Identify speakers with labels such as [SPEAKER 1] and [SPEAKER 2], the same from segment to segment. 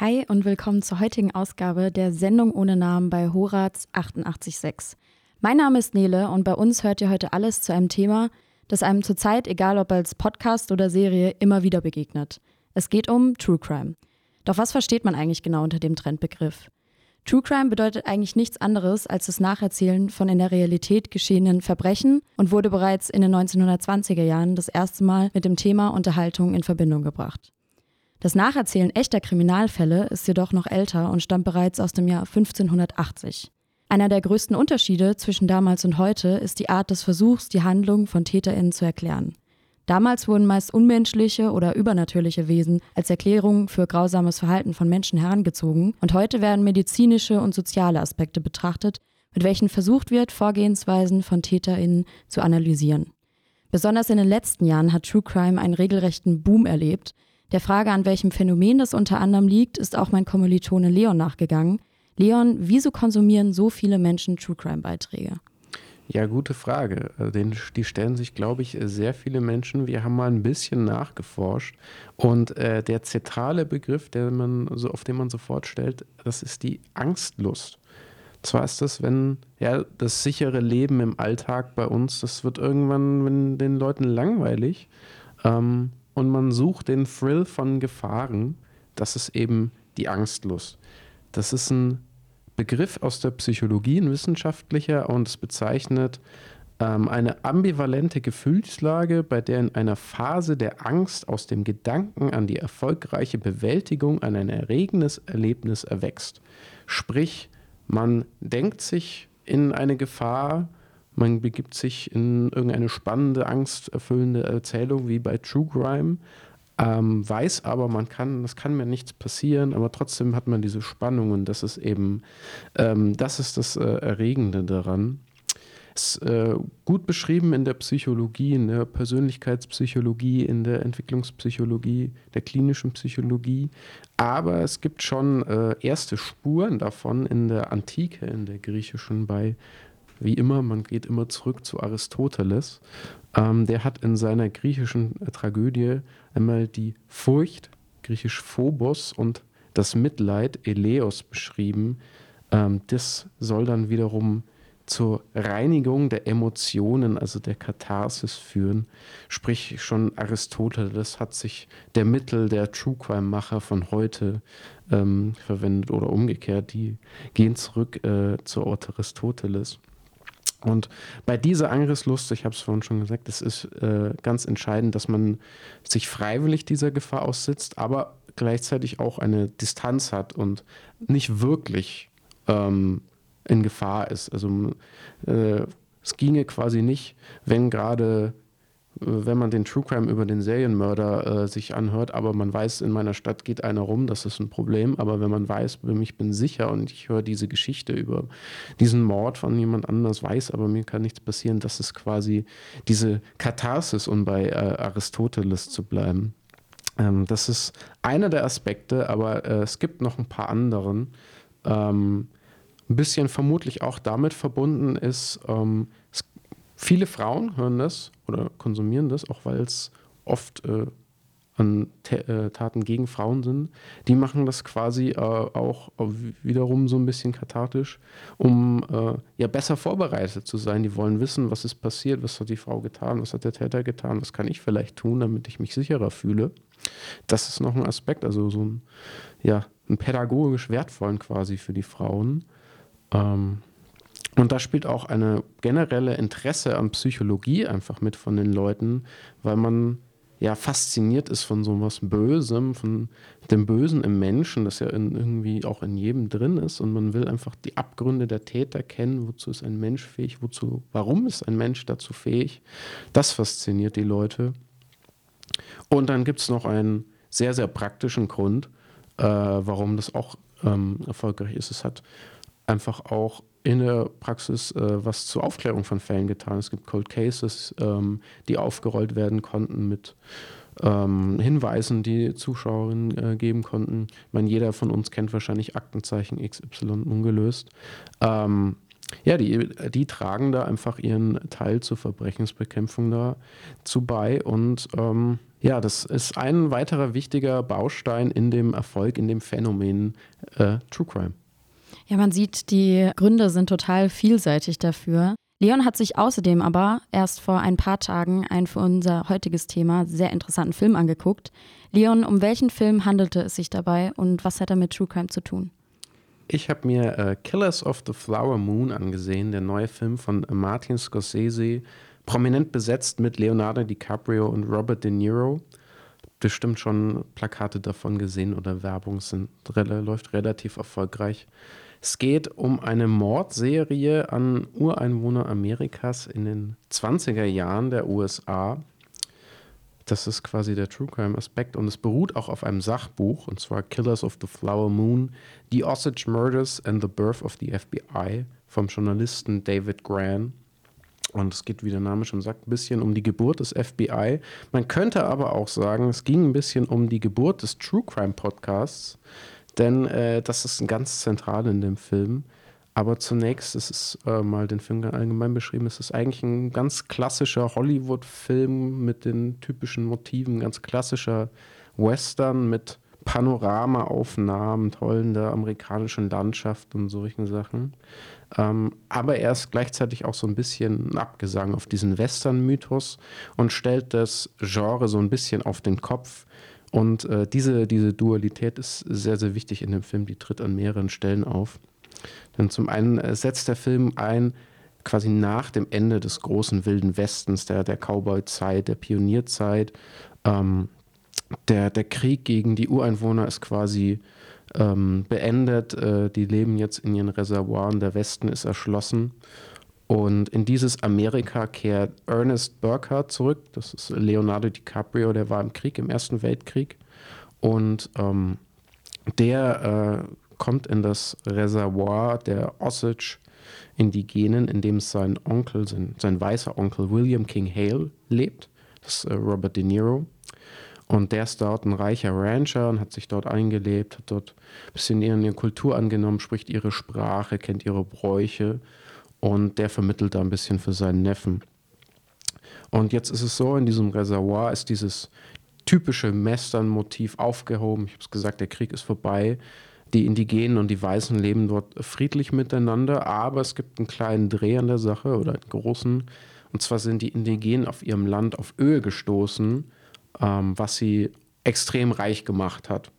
[SPEAKER 1] Hi und willkommen zur heutigen Ausgabe der Sendung ohne Namen bei Horaz 886. Mein Name ist Nele und bei uns hört ihr heute alles zu einem Thema, das einem zurzeit, egal ob als Podcast oder Serie, immer wieder begegnet. Es geht um True Crime. Doch was versteht man eigentlich genau unter dem Trendbegriff? True Crime bedeutet eigentlich nichts anderes als das Nacherzählen von in der Realität geschehenen Verbrechen und wurde bereits in den 1920er Jahren das erste Mal mit dem Thema Unterhaltung in Verbindung gebracht. Das Nacherzählen echter Kriminalfälle ist jedoch noch älter und stammt bereits aus dem Jahr 1580. Einer der größten Unterschiede zwischen damals und heute ist die Art des Versuchs, die Handlung von TäterInnen zu erklären. Damals wurden meist unmenschliche oder übernatürliche Wesen als Erklärung für grausames Verhalten von Menschen herangezogen und heute werden medizinische und soziale Aspekte betrachtet, mit welchen versucht wird, Vorgehensweisen von TäterInnen zu analysieren. Besonders in den letzten Jahren hat True Crime einen regelrechten Boom erlebt, der Frage, an welchem Phänomen das unter anderem liegt, ist auch mein Kommilitone Leon nachgegangen. Leon, wieso konsumieren so viele Menschen True Crime-Beiträge?
[SPEAKER 2] Ja, gute Frage. Äh, die stellen sich, glaube ich, sehr viele Menschen. Wir haben mal ein bisschen nachgeforscht. Und äh, der zentrale Begriff, der man so, auf den man sofort stellt, das ist die Angstlust. Zwar ist das, wenn ja, das sichere Leben im Alltag bei uns, das wird irgendwann wenn den Leuten langweilig. Ähm, und man sucht den Thrill von Gefahren. Das ist eben die Angstlust. Das ist ein Begriff aus der Psychologie, ein wissenschaftlicher, und es bezeichnet ähm, eine ambivalente Gefühlslage, bei der in einer Phase der Angst aus dem Gedanken an die erfolgreiche Bewältigung an ein erregendes Erlebnis erwächst. Sprich, man denkt sich in eine Gefahr, man begibt sich in irgendeine spannende, angsterfüllende Erzählung wie bei True Crime, ähm, weiß aber, man kann, das kann mir nichts passieren, aber trotzdem hat man diese Spannung und das ist eben, ähm, das ist das äh, Erregende daran. Ist äh, gut beschrieben in der Psychologie, in der Persönlichkeitspsychologie, in der Entwicklungspsychologie, der klinischen Psychologie. Aber es gibt schon äh, erste Spuren davon in der Antike, in der griechischen, bei wie immer, man geht immer zurück zu Aristoteles. Ähm, der hat in seiner griechischen äh, Tragödie einmal die Furcht, griechisch Phobos, und das Mitleid, Eleos, beschrieben. Ähm, das soll dann wiederum zur Reinigung der Emotionen, also der Katharsis führen. Sprich, schon Aristoteles hat sich der Mittel der True Crime-Macher von heute ähm, verwendet oder umgekehrt. Die gehen zurück äh, zu Aristoteles. Und bei dieser Angriffslust, ich habe es vorhin schon gesagt, es ist äh, ganz entscheidend, dass man sich freiwillig dieser Gefahr aussetzt, aber gleichzeitig auch eine Distanz hat und nicht wirklich ähm, in Gefahr ist. Also äh, es ginge quasi nicht, wenn gerade wenn man den True Crime über den Serienmörder äh, sich anhört, aber man weiß, in meiner Stadt geht einer rum, das ist ein Problem. Aber wenn man weiß, ich bin sicher und ich höre diese Geschichte über diesen Mord von jemand anders, weiß, aber mir kann nichts passieren, das ist quasi diese Katharsis, um bei äh, Aristoteles zu bleiben. Ähm, das ist einer der Aspekte, aber äh, es gibt noch ein paar anderen. Ähm, ein bisschen vermutlich auch damit verbunden ist, ähm, Viele Frauen hören das oder konsumieren das, auch weil es oft äh, an äh, Taten gegen Frauen sind. Die machen das quasi äh, auch wiederum so ein bisschen kathartisch, um äh, ja besser vorbereitet zu sein. Die wollen wissen, was ist passiert, was hat die Frau getan, was hat der Täter getan, was kann ich vielleicht tun, damit ich mich sicherer fühle. Das ist noch ein Aspekt, also so ein, ja, ein pädagogisch wertvollen quasi für die Frauen. Ähm, und da spielt auch eine generelle Interesse an Psychologie einfach mit von den Leuten, weil man ja fasziniert ist von so was Bösem, von dem Bösen im Menschen, das ja in, irgendwie auch in jedem drin ist. Und man will einfach die Abgründe der Täter kennen. Wozu ist ein Mensch fähig? Wozu, warum ist ein Mensch dazu fähig? Das fasziniert die Leute. Und dann gibt es noch einen sehr, sehr praktischen Grund, äh, warum das auch ähm, erfolgreich ist. Es hat einfach auch in der Praxis äh, was zur Aufklärung von Fällen getan. Es gibt Cold Cases, ähm, die aufgerollt werden konnten mit ähm, Hinweisen, die Zuschauerinnen äh, geben konnten. Ich meine, jeder von uns kennt wahrscheinlich Aktenzeichen XY ungelöst. Ähm, ja, die, die tragen da einfach ihren Teil zur Verbrechensbekämpfung dazu bei. Und ähm, ja, das ist ein weiterer wichtiger Baustein in dem Erfolg, in dem Phänomen äh, True Crime.
[SPEAKER 1] Ja, man sieht, die Gründe sind total vielseitig dafür. Leon hat sich außerdem aber erst vor ein paar Tagen einen für unser heutiges Thema sehr interessanten Film angeguckt. Leon, um welchen Film handelte es sich dabei und was hat er mit True Crime zu tun?
[SPEAKER 2] Ich habe mir äh, Killers of the Flower Moon angesehen, der neue Film von Martin Scorsese, prominent besetzt mit Leonardo DiCaprio und Robert De Niro. Bestimmt schon Plakate davon gesehen oder Werbung sind, läuft relativ erfolgreich. Es geht um eine Mordserie an Ureinwohner Amerikas in den 20er Jahren der USA. Das ist quasi der True Crime Aspekt und es beruht auch auf einem Sachbuch und zwar Killers of the Flower Moon, The Osage Murders and the Birth of the FBI vom Journalisten David Gran. Und es geht, wie der Name schon sagt, ein bisschen um die Geburt des FBI. Man könnte aber auch sagen, es ging ein bisschen um die Geburt des True Crime Podcasts, denn äh, das ist ganz zentral in dem Film. Aber zunächst, es ist äh, mal den Film allgemein beschrieben, es ist eigentlich ein ganz klassischer Hollywood-Film mit den typischen Motiven, ganz klassischer Western mit Panoramaaufnahmen, tollen der amerikanischen Landschaft und solchen Sachen. Ähm, aber er ist gleichzeitig auch so ein bisschen ein Abgesang auf diesen Western-Mythos und stellt das Genre so ein bisschen auf den Kopf. Und äh, diese, diese Dualität ist sehr, sehr wichtig in dem Film, die tritt an mehreren Stellen auf. Denn zum einen äh, setzt der Film ein, quasi nach dem Ende des großen wilden Westens, der, der Cowboy-Zeit, der Pionierzeit. Ähm, der, der Krieg gegen die Ureinwohner ist quasi ähm, beendet. Äh, die leben jetzt in ihren Reservoiren. Der Westen ist erschlossen. Und in dieses Amerika kehrt Ernest Burkhardt zurück. Das ist Leonardo DiCaprio, der war im Krieg, im Ersten Weltkrieg. Und ähm, der äh, kommt in das Reservoir der Osage-Indigenen, in dem sein Onkel, sein, sein weißer Onkel William King Hale lebt. Das ist äh, Robert De Niro. Und der ist dort ein reicher Rancher und hat sich dort eingelebt, hat dort ein bisschen ihre Kultur angenommen, spricht ihre Sprache, kennt ihre Bräuche und der vermittelt da ein bisschen für seinen Neffen. Und jetzt ist es so, in diesem Reservoir ist dieses typische Mestern-Motiv aufgehoben. Ich habe es gesagt, der Krieg ist vorbei. Die Indigenen und die Weißen leben dort friedlich miteinander, aber es gibt einen kleinen Dreh an der Sache oder einen großen. Und zwar sind die Indigenen auf ihrem Land auf Öl gestoßen, ähm, was sie extrem reich gemacht hat.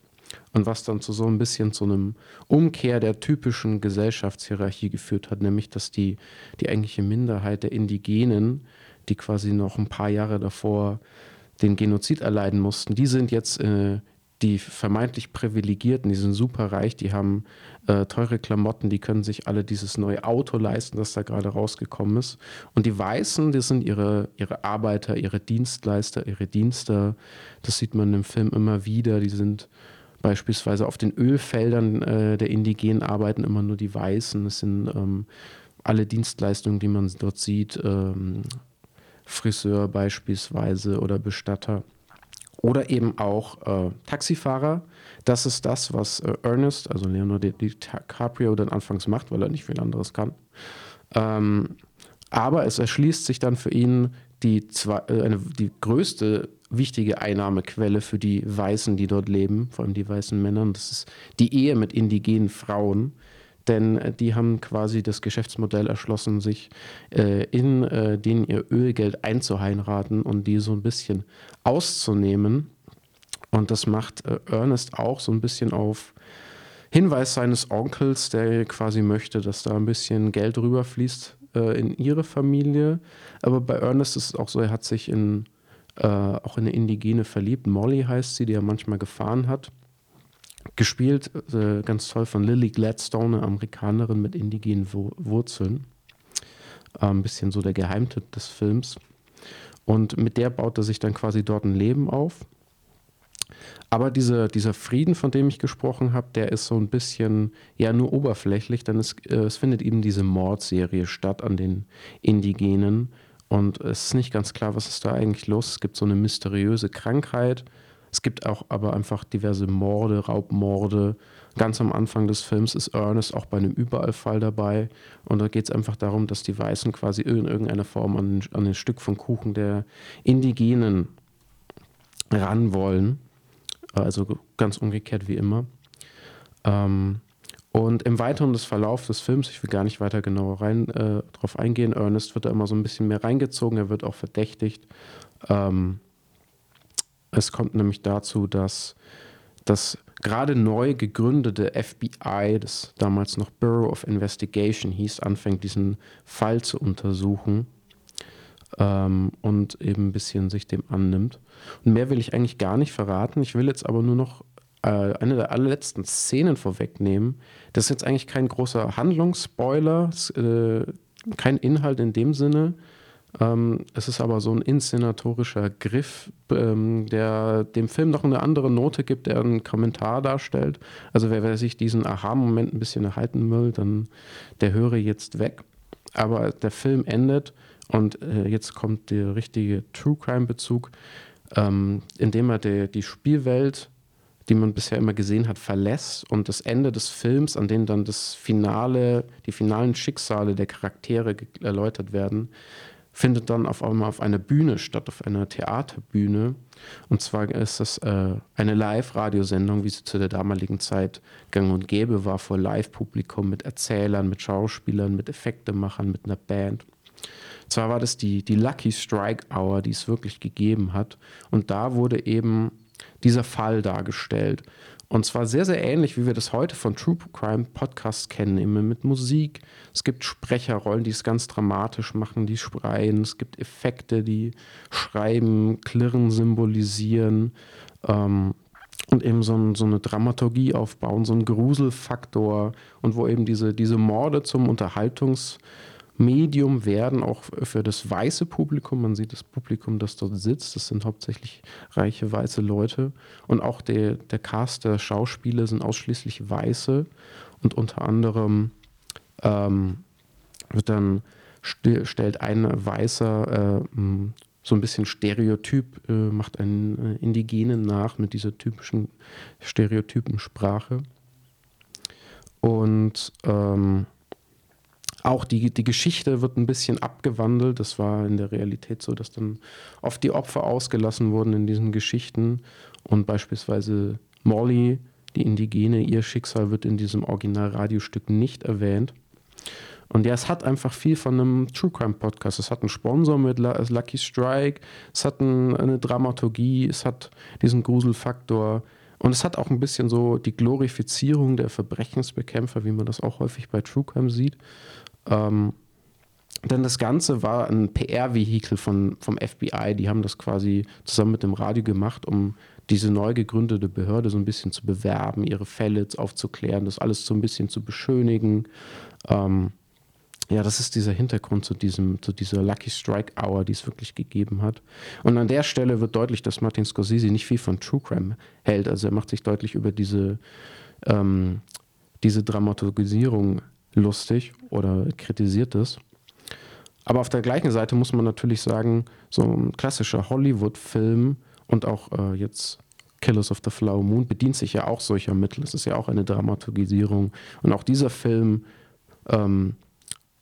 [SPEAKER 2] Und was dann zu so ein bisschen zu einem Umkehr der typischen Gesellschaftshierarchie geführt hat, nämlich dass die, die eigentliche Minderheit der Indigenen, die quasi noch ein paar Jahre davor den Genozid erleiden mussten, die sind jetzt äh, die vermeintlich Privilegierten, die sind super reich, die haben äh, teure Klamotten, die können sich alle dieses neue Auto leisten, das da gerade rausgekommen ist. Und die Weißen, das sind ihre, ihre Arbeiter, ihre Dienstleister, ihre Dienste. Das sieht man im Film immer wieder. Die sind beispielsweise auf den Ölfeldern äh, der Indigenen arbeiten immer nur die Weißen. Es sind ähm, alle Dienstleistungen, die man dort sieht, ähm, Friseur beispielsweise oder Bestatter. Oder eben auch äh, Taxifahrer. Das ist das, was äh, Ernest, also Leonardo DiCaprio, dann anfangs macht, weil er nicht viel anderes kann. Ähm, aber es erschließt sich dann für ihn die, zwei, äh, eine, die größte wichtige Einnahmequelle für die Weißen, die dort leben, vor allem die weißen Männer. Und das ist die Ehe mit indigenen Frauen denn äh, die haben quasi das Geschäftsmodell erschlossen, sich äh, in äh, denen ihr Ölgeld einzuheiraten und die so ein bisschen auszunehmen. Und das macht äh, Ernest auch so ein bisschen auf Hinweis seines Onkels, der quasi möchte, dass da ein bisschen Geld rüberfließt äh, in ihre Familie. Aber bei Ernest ist es auch so, er hat sich in, äh, auch in eine Indigene verliebt. Molly heißt sie, die er manchmal gefahren hat. Gespielt äh, ganz toll von Lily Gladstone, eine Amerikanerin mit indigenen Wurzeln. Äh, ein bisschen so der Geheimtipp des Films. Und mit der baut er sich dann quasi dort ein Leben auf. Aber diese, dieser Frieden, von dem ich gesprochen habe, der ist so ein bisschen ja nur oberflächlich, denn es, äh, es findet eben diese Mordserie statt an den Indigenen. Und es ist nicht ganz klar, was ist da eigentlich los. Es gibt so eine mysteriöse Krankheit, Es gibt auch aber einfach diverse Morde, Raubmorde. Ganz am Anfang des Films ist Ernest auch bei einem Überallfall dabei. Und da geht es einfach darum, dass die Weißen quasi in irgendeiner Form an, an ein Stück vom Kuchen der Indigenen ran wollen. Also ganz umgekehrt wie immer. Ähm, und im weiteren des Verlauf des Films, ich will gar nicht weiter genauer rein äh, drauf eingehen, Ernest wird da immer so ein bisschen mehr reingezogen, er wird auch verdächtigt. Ähm, es kommt nämlich dazu, dass das gerade neu gegründete FBI, das damals noch Bureau of Investigation hieß, anfängt, diesen Fall zu untersuchen ähm, und eben ein bisschen sich dem annimmt. Und mehr will ich eigentlich gar nicht verraten. Ich will jetzt aber nur noch eine der allerletzten Szenen vorwegnehmen. Das ist jetzt eigentlich kein großer Handlungsspoiler, äh, kein Inhalt in dem Sinne. Ähm, es ist aber so ein inszenatorischer Griff, ähm, der dem Film noch eine andere Note gibt, der einen Kommentar darstellt. Also wer, wer sich diesen Aha-Moment ein bisschen erhalten will, dann der höre jetzt weg. Aber der Film endet und äh, jetzt kommt der richtige True Crime-Bezug, ähm, indem er die, die Spielwelt die man bisher immer gesehen hat, verlässt und das Ende des Films, an dem dann das Finale, die finalen Schicksale der Charaktere erläutert werden, findet dann auf einmal auf einer Bühne statt, auf einer Theaterbühne. Und zwar ist das äh, eine Live-Radiosendung, wie sie zu der damaligen Zeit gang und gäbe war, vor Live-Publikum mit Erzählern, mit Schauspielern, mit Effektemachern, mit einer Band. Zwar war das die, die Lucky Strike Hour, die es wirklich gegeben hat. Und da wurde eben dieser Fall dargestellt. Und zwar sehr, sehr ähnlich, wie wir das heute von True Crime Podcasts kennen, immer mit Musik. Es gibt Sprecherrollen, die es ganz dramatisch machen, die schreien. Es gibt Effekte, die schreiben, klirren, symbolisieren. Ähm, und eben so, ein, so, eine Dramaturgie aufbauen, so einen Gruselfaktor und wo eben diese, diese Morde zum Unterhaltungs- Medium werden, auch für das weiße Publikum. Man sieht das Publikum, das dort sitzt. Das sind hauptsächlich reiche weiße Leute. Und auch der, der Cast der Schauspieler sind ausschließlich weiße. Und unter anderem ähm, wird dann stellt ein Weißer äh, so ein bisschen Stereotyp, äh, macht einen äh, Indigenen nach mit dieser typischen Stereotypensprache. Und ähm, auch die, die Geschichte wird ein bisschen abgewandelt. Das war in der Realität so, dass dann oft die Opfer ausgelassen wurden in diesen Geschichten. Und beispielsweise Molly, die Indigene, ihr Schicksal wird in diesem Original-Radiostück nicht erwähnt. Und ja, es hat einfach viel von einem True Crime Podcast. Es hat einen Sponsor mit Lucky Strike, es hat eine Dramaturgie, es hat diesen Gruselfaktor. Und es hat auch ein bisschen so die Glorifizierung der Verbrechensbekämpfer, wie man das auch häufig bei True Crime sieht. Ähm, denn das Ganze war ein PR-Vehikel vom FBI. Die haben das quasi zusammen mit dem Radio gemacht, um diese neu gegründete Behörde so ein bisschen zu bewerben, ihre Fälle aufzuklären, das alles so ein bisschen zu beschönigen. Ähm, ja, das ist dieser Hintergrund zu, diesem, zu dieser Lucky Strike Hour, die es wirklich gegeben hat. Und an der Stelle wird deutlich, dass Martin Scorsese nicht viel von True Crime hält. Also er macht sich deutlich über diese, ähm, diese Dramaturgisierung lustig oder kritisiert es. Aber auf der gleichen Seite muss man natürlich sagen, so ein klassischer Hollywood-Film und auch äh, jetzt Killers of the Flower Moon bedient sich ja auch solcher Mittel. Es ist ja auch eine Dramaturgisierung. Und auch dieser Film ähm,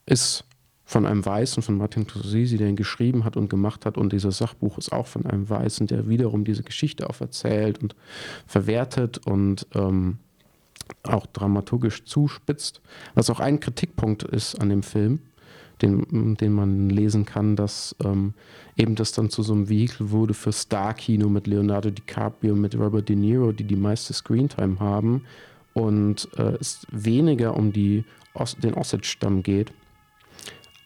[SPEAKER 2] ist von einem Weißen, von Martin Scorsese, der ihn geschrieben hat und gemacht hat. Und dieses Sachbuch ist auch von einem Weißen, der wiederum diese Geschichte auch erzählt und verwertet und ähm, auch dramaturgisch zuspitzt. Was auch ein Kritikpunkt ist an dem Film, den, den man lesen kann, dass ähm, eben das dann zu so einem Vehikel wurde für Star-Kino mit Leonardo DiCaprio, mit Robert De Niro, die die meiste Screentime haben und äh, es weniger um die, den Osage-Stamm geht.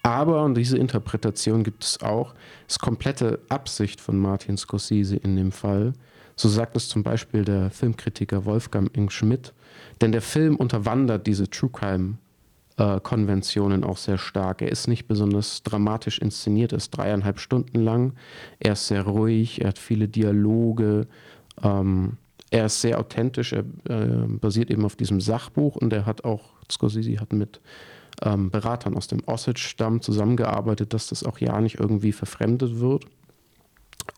[SPEAKER 2] Aber, und diese Interpretation gibt es auch, ist komplette Absicht von Martin Scorsese in dem Fall. So sagt es zum Beispiel der Filmkritiker Wolfgang Ing Schmidt, denn der Film unterwandert diese True Crime äh, Konventionen auch sehr stark. Er ist nicht besonders dramatisch inszeniert, er ist dreieinhalb Stunden lang. Er ist sehr ruhig, er hat viele Dialoge. Ähm, er ist sehr authentisch, er äh, basiert eben auf diesem Sachbuch und er hat auch, Scorsese hat mit ähm, Beratern aus dem Osage-Stamm zusammengearbeitet, dass das auch ja nicht irgendwie verfremdet wird.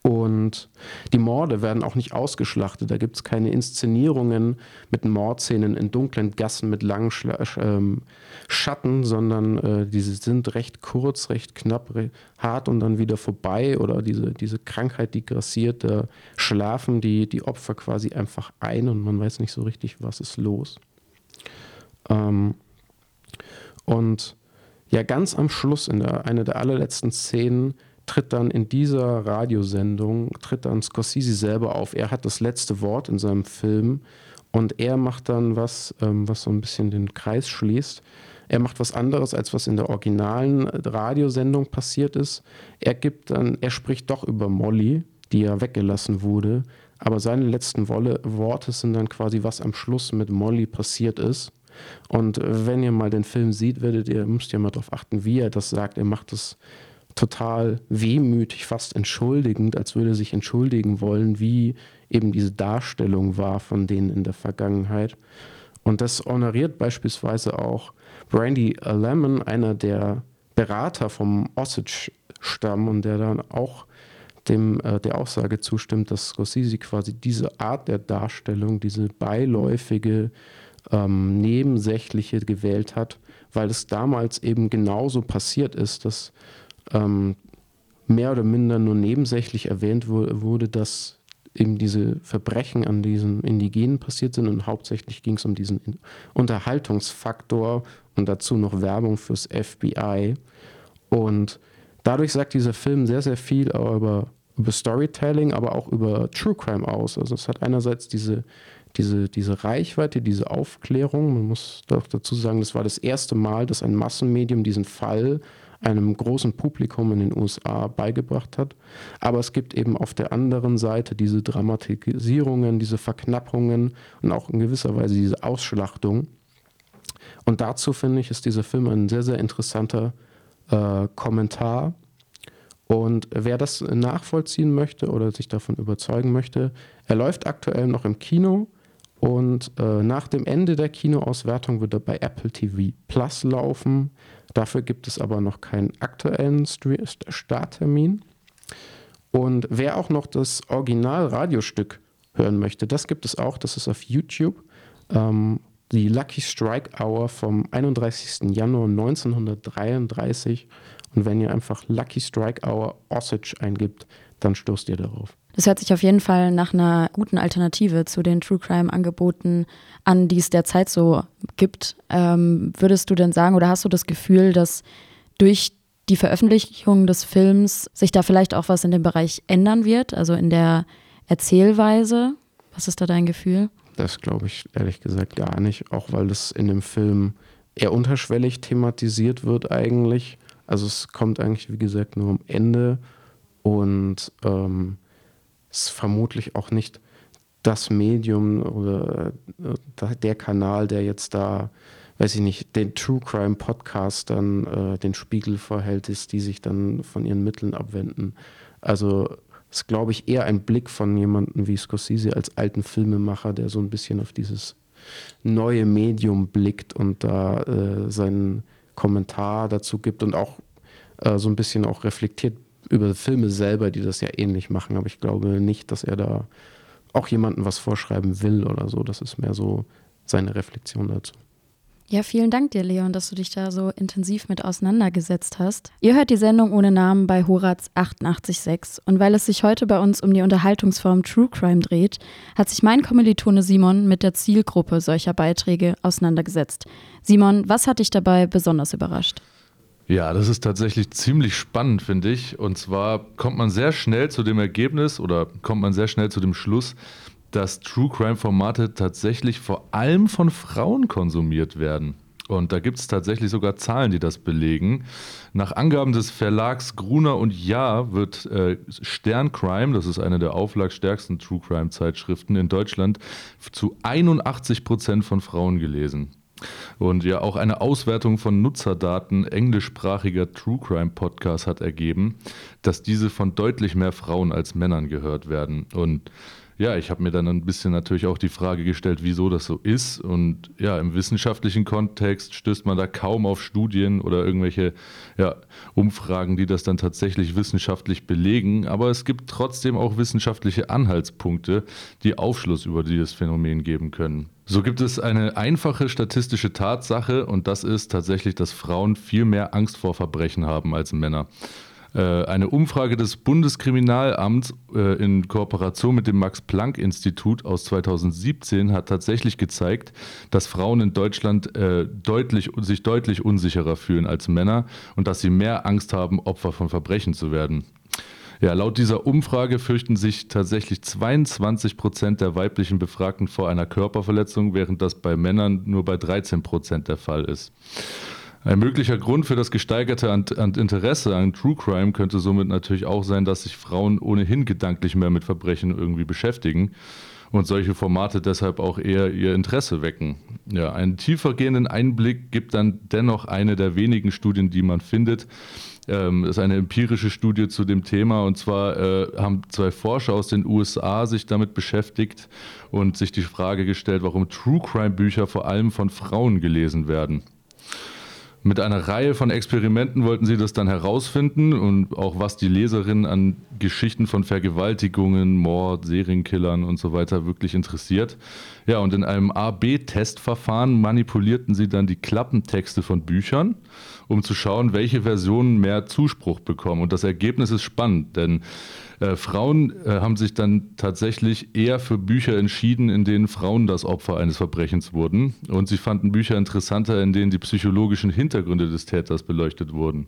[SPEAKER 2] Und die Morde werden auch nicht ausgeschlachtet. Da gibt es keine Inszenierungen mit Mordszenen in dunklen Gassen mit langen Schla ähm, Schatten, sondern äh, diese sind recht kurz, recht knapp, recht hart und dann wieder vorbei. Oder diese, diese Krankheit, die grassiert, da schlafen die, die Opfer quasi einfach ein und man weiß nicht so richtig, was ist los. Ähm, und ja, ganz am Schluss, in der, einer der allerletzten Szenen, tritt dann in dieser Radiosendung, tritt dann Scorsese selber auf. Er hat das letzte Wort in seinem Film und er macht dann was, ähm, was so ein bisschen den Kreis schließt. Er macht was anderes, als was in der originalen Radiosendung passiert ist. Er gibt dann, er spricht doch über Molly, die ja weggelassen wurde, aber seine letzten Worte sind dann quasi, was am Schluss mit Molly passiert ist. Und wenn ihr mal den Film seht, werdet ihr, müsst ihr mal darauf achten, wie er das sagt. Er macht das total wehmütig, fast entschuldigend, als würde er sich entschuldigen wollen, wie eben diese Darstellung war von denen in der Vergangenheit. Und das honoriert beispielsweise auch Brandy Lemon, einer der Berater vom Osage-Stamm und der dann auch dem, äh, der Aussage zustimmt, dass Scorsese quasi diese Art der Darstellung, diese beiläufige, ähm, nebensächliche gewählt hat, weil es damals eben genauso passiert ist, dass ähm, mehr oder minder nur nebensächlich erwähnt wurde, dass eben diese Verbrechen an diesen Indigenen passiert sind und hauptsächlich ging es um diesen Unterhaltungsfaktor und dazu noch Werbung fürs FBI. Und dadurch sagt dieser Film sehr, sehr viel über, über Storytelling, aber auch über True Crime aus. Also es hat einerseits diese, diese, diese Reichweite, diese Aufklärung. Man muss doch dazu sagen, das war das erste Mal, dass ein Massenmedium diesen Fall einem großen Publikum in den USA beigebracht hat. Aber es gibt eben auf der anderen Seite diese Dramatisierungen, diese Verknappungen und auch in gewisser Weise diese Ausschlachtung. Und dazu finde ich, ist dieser Film ein sehr, sehr interessanter äh, Kommentar. Und wer das nachvollziehen möchte oder sich davon überzeugen möchte, er läuft aktuell noch im Kino. Und äh, nach dem Ende der Kinoauswertung wird er bei Apple TV Plus laufen. Dafür gibt es aber noch keinen aktuellen Starttermin. Und wer auch noch das Original-Radiostück hören möchte, das gibt es auch. Das ist auf YouTube. Ähm, die Lucky Strike Hour vom 31. Januar 1933. Und wenn ihr einfach Lucky Strike Hour Osage eingibt, dann stoßt ihr darauf.
[SPEAKER 1] Das hört sich auf jeden Fall nach einer guten Alternative zu den True Crime-Angeboten an, die es derzeit so gibt. Ähm, würdest du denn sagen oder hast du das Gefühl, dass durch die Veröffentlichung des Films sich da vielleicht auch was in dem Bereich ändern wird, also in der Erzählweise? Was ist da dein Gefühl?
[SPEAKER 2] Das glaube ich ehrlich gesagt gar nicht, auch weil das in dem Film eher unterschwellig thematisiert wird eigentlich. Also es kommt eigentlich, wie gesagt, nur am Ende und ähm, ist vermutlich auch nicht das Medium oder äh, der Kanal, der jetzt da, weiß ich nicht, den True Crime Podcast dann äh, den Spiegel vorhält, ist, die sich dann von ihren Mitteln abwenden. Also ist, glaube ich, eher ein Blick von jemandem wie Scorsese als alten Filmemacher, der so ein bisschen auf dieses neue Medium blickt und da äh, seinen Kommentar dazu gibt und auch äh, so ein bisschen auch reflektiert über Filme selber, die das ja ähnlich machen. Aber ich glaube nicht, dass er da auch jemandem was vorschreiben will oder so. Das ist mehr so seine Reflexion dazu.
[SPEAKER 1] Ja, vielen Dank dir, Leon, dass du dich da so intensiv mit auseinandergesetzt hast. Ihr hört die Sendung ohne Namen bei Horaz 886 und weil es sich heute bei uns um die Unterhaltungsform True Crime dreht, hat sich mein Kommilitone Simon mit der Zielgruppe solcher Beiträge auseinandergesetzt. Simon, was hat dich dabei besonders überrascht?
[SPEAKER 3] Ja, das ist tatsächlich ziemlich spannend, finde ich. Und zwar kommt man sehr schnell zu dem Ergebnis oder kommt man sehr schnell zu dem Schluss, dass True Crime-Formate tatsächlich vor allem von Frauen konsumiert werden. Und da gibt es tatsächlich sogar Zahlen, die das belegen. Nach Angaben des Verlags Gruner und Ja wird äh, Stern Crime, das ist eine der auflagstärksten True Crime Zeitschriften in Deutschland, zu 81 Prozent von Frauen gelesen. Und ja, auch eine Auswertung von Nutzerdaten englischsprachiger True Crime Podcasts hat ergeben, dass diese von deutlich mehr Frauen als Männern gehört werden. Und ja, ich habe mir dann ein bisschen natürlich auch die Frage gestellt, wieso das so ist. Und ja, im wissenschaftlichen Kontext stößt man da kaum auf Studien oder irgendwelche ja, Umfragen, die das dann tatsächlich wissenschaftlich belegen. Aber es gibt trotzdem auch wissenschaftliche Anhaltspunkte, die Aufschluss über dieses Phänomen geben können. So gibt es eine einfache statistische Tatsache und das ist tatsächlich, dass Frauen viel mehr Angst vor Verbrechen haben als Männer. Äh, eine Umfrage des Bundeskriminalamts äh, in Kooperation mit dem Max-Planck-Institut aus 2017 hat tatsächlich gezeigt, dass Frauen in Deutschland äh, deutlich, sich deutlich unsicherer fühlen als Männer und dass sie mehr Angst haben, Opfer von Verbrechen zu werden. Ja, laut dieser Umfrage fürchten sich tatsächlich 22 Prozent der weiblichen Befragten vor einer Körperverletzung, während das bei Männern nur bei 13 Prozent der Fall ist. Ein möglicher Grund für das gesteigerte Interesse an True Crime könnte somit natürlich auch sein, dass sich Frauen ohnehin gedanklich mehr mit Verbrechen irgendwie beschäftigen und solche Formate deshalb auch eher ihr Interesse wecken. Ja, einen tiefergehenden Einblick gibt dann dennoch eine der wenigen Studien, die man findet. Ähm, ist eine empirische Studie zu dem Thema und zwar äh, haben zwei Forscher aus den USA sich damit beschäftigt und sich die Frage gestellt, warum True Crime Bücher vor allem von Frauen gelesen werden. Mit einer Reihe von Experimenten wollten sie das dann herausfinden und auch was die Leserinnen an Geschichten von Vergewaltigungen, Mord, Serienkillern und so weiter wirklich interessiert. Ja, und in einem A-B-Testverfahren manipulierten sie dann die Klappentexte von Büchern um zu schauen, welche Versionen mehr Zuspruch bekommen. Und das Ergebnis ist spannend, denn äh, Frauen äh, haben sich dann tatsächlich eher für Bücher entschieden, in denen Frauen das Opfer eines Verbrechens wurden. Und sie fanden Bücher interessanter, in denen die psychologischen Hintergründe des Täters beleuchtet wurden.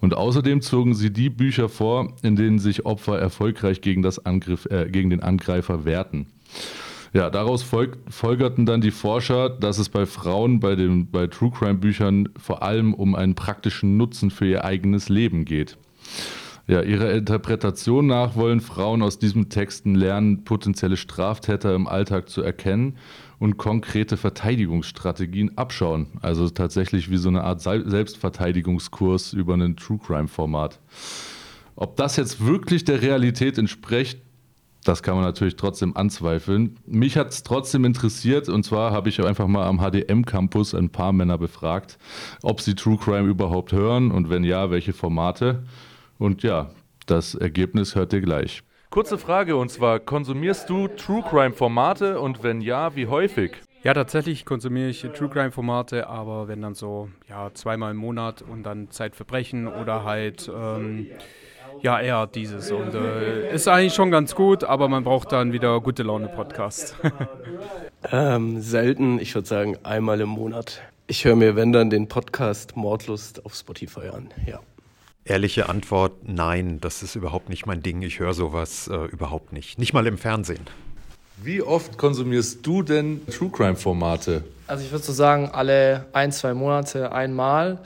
[SPEAKER 3] Und außerdem zogen sie die Bücher vor, in denen sich Opfer erfolgreich gegen, das Angriff, äh, gegen den Angreifer wehrten. Ja, daraus folg, folgerten dann die Forscher, dass es bei Frauen bei, den, bei True Crime Büchern vor allem um einen praktischen Nutzen für ihr eigenes Leben geht. Ja, ihrer Interpretation nach wollen Frauen aus diesen Texten lernen, potenzielle Straftäter im Alltag zu erkennen und konkrete Verteidigungsstrategien abschauen. Also tatsächlich wie so eine Art Selbstverteidigungskurs über ein True Crime Format. Ob das jetzt wirklich der Realität entspricht, das kann man natürlich trotzdem anzweifeln. Mich hat es trotzdem interessiert und zwar habe ich einfach mal am HDM-Campus ein paar Männer befragt, ob sie True Crime überhaupt hören und wenn ja, welche Formate. Und ja, das Ergebnis hört ihr gleich. Kurze Frage und zwar, konsumierst du True Crime Formate und wenn ja, wie häufig?
[SPEAKER 4] Ja, tatsächlich konsumiere ich True Crime Formate, aber wenn dann so ja, zweimal im Monat und dann Zeitverbrechen oder halt ähm, ja, eher dieses. Und äh, ist eigentlich schon ganz gut, aber man braucht dann wieder gute Laune Podcast.
[SPEAKER 5] ähm, selten, ich würde sagen einmal im Monat. Ich höre mir, wenn dann, den Podcast Mordlust auf Spotify an, ja.
[SPEAKER 6] Ehrliche Antwort, nein, das ist überhaupt nicht mein Ding. Ich höre sowas äh, überhaupt nicht. Nicht mal im Fernsehen.
[SPEAKER 3] Wie oft konsumierst du denn True Crime Formate?
[SPEAKER 7] Also ich würde so sagen, alle ein, zwei Monate einmal.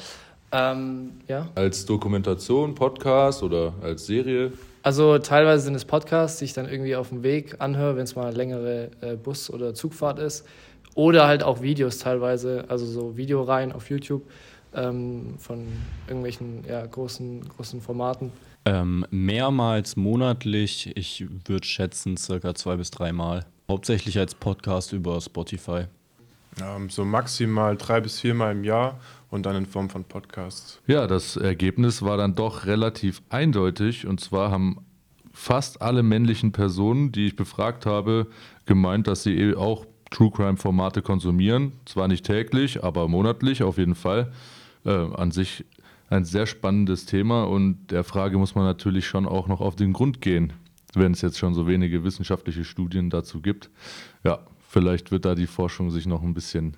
[SPEAKER 7] Ähm, ja.
[SPEAKER 3] Als Dokumentation, Podcast oder als Serie?
[SPEAKER 7] Also teilweise sind es Podcasts, die ich dann irgendwie auf dem Weg anhöre, wenn es mal eine längere äh, Bus- oder Zugfahrt ist. Oder halt auch Videos teilweise, also so Videoreihen auf YouTube ähm, von irgendwelchen ja, großen, großen Formaten.
[SPEAKER 8] Ähm, mehrmals monatlich, ich würde schätzen circa zwei bis dreimal. Hauptsächlich als Podcast über Spotify.
[SPEAKER 9] Ähm, so maximal drei bis viermal im Jahr und dann in Form von Podcasts.
[SPEAKER 3] Ja, das Ergebnis war dann doch relativ eindeutig und zwar haben fast alle männlichen Personen, die ich befragt habe, gemeint, dass sie eh auch True Crime Formate konsumieren. Zwar nicht täglich, aber monatlich auf jeden Fall. Äh, an sich ein sehr spannendes Thema und der Frage muss man natürlich schon auch noch auf den Grund gehen, wenn es jetzt schon so wenige wissenschaftliche Studien dazu gibt. Ja, vielleicht wird da die Forschung sich noch ein bisschen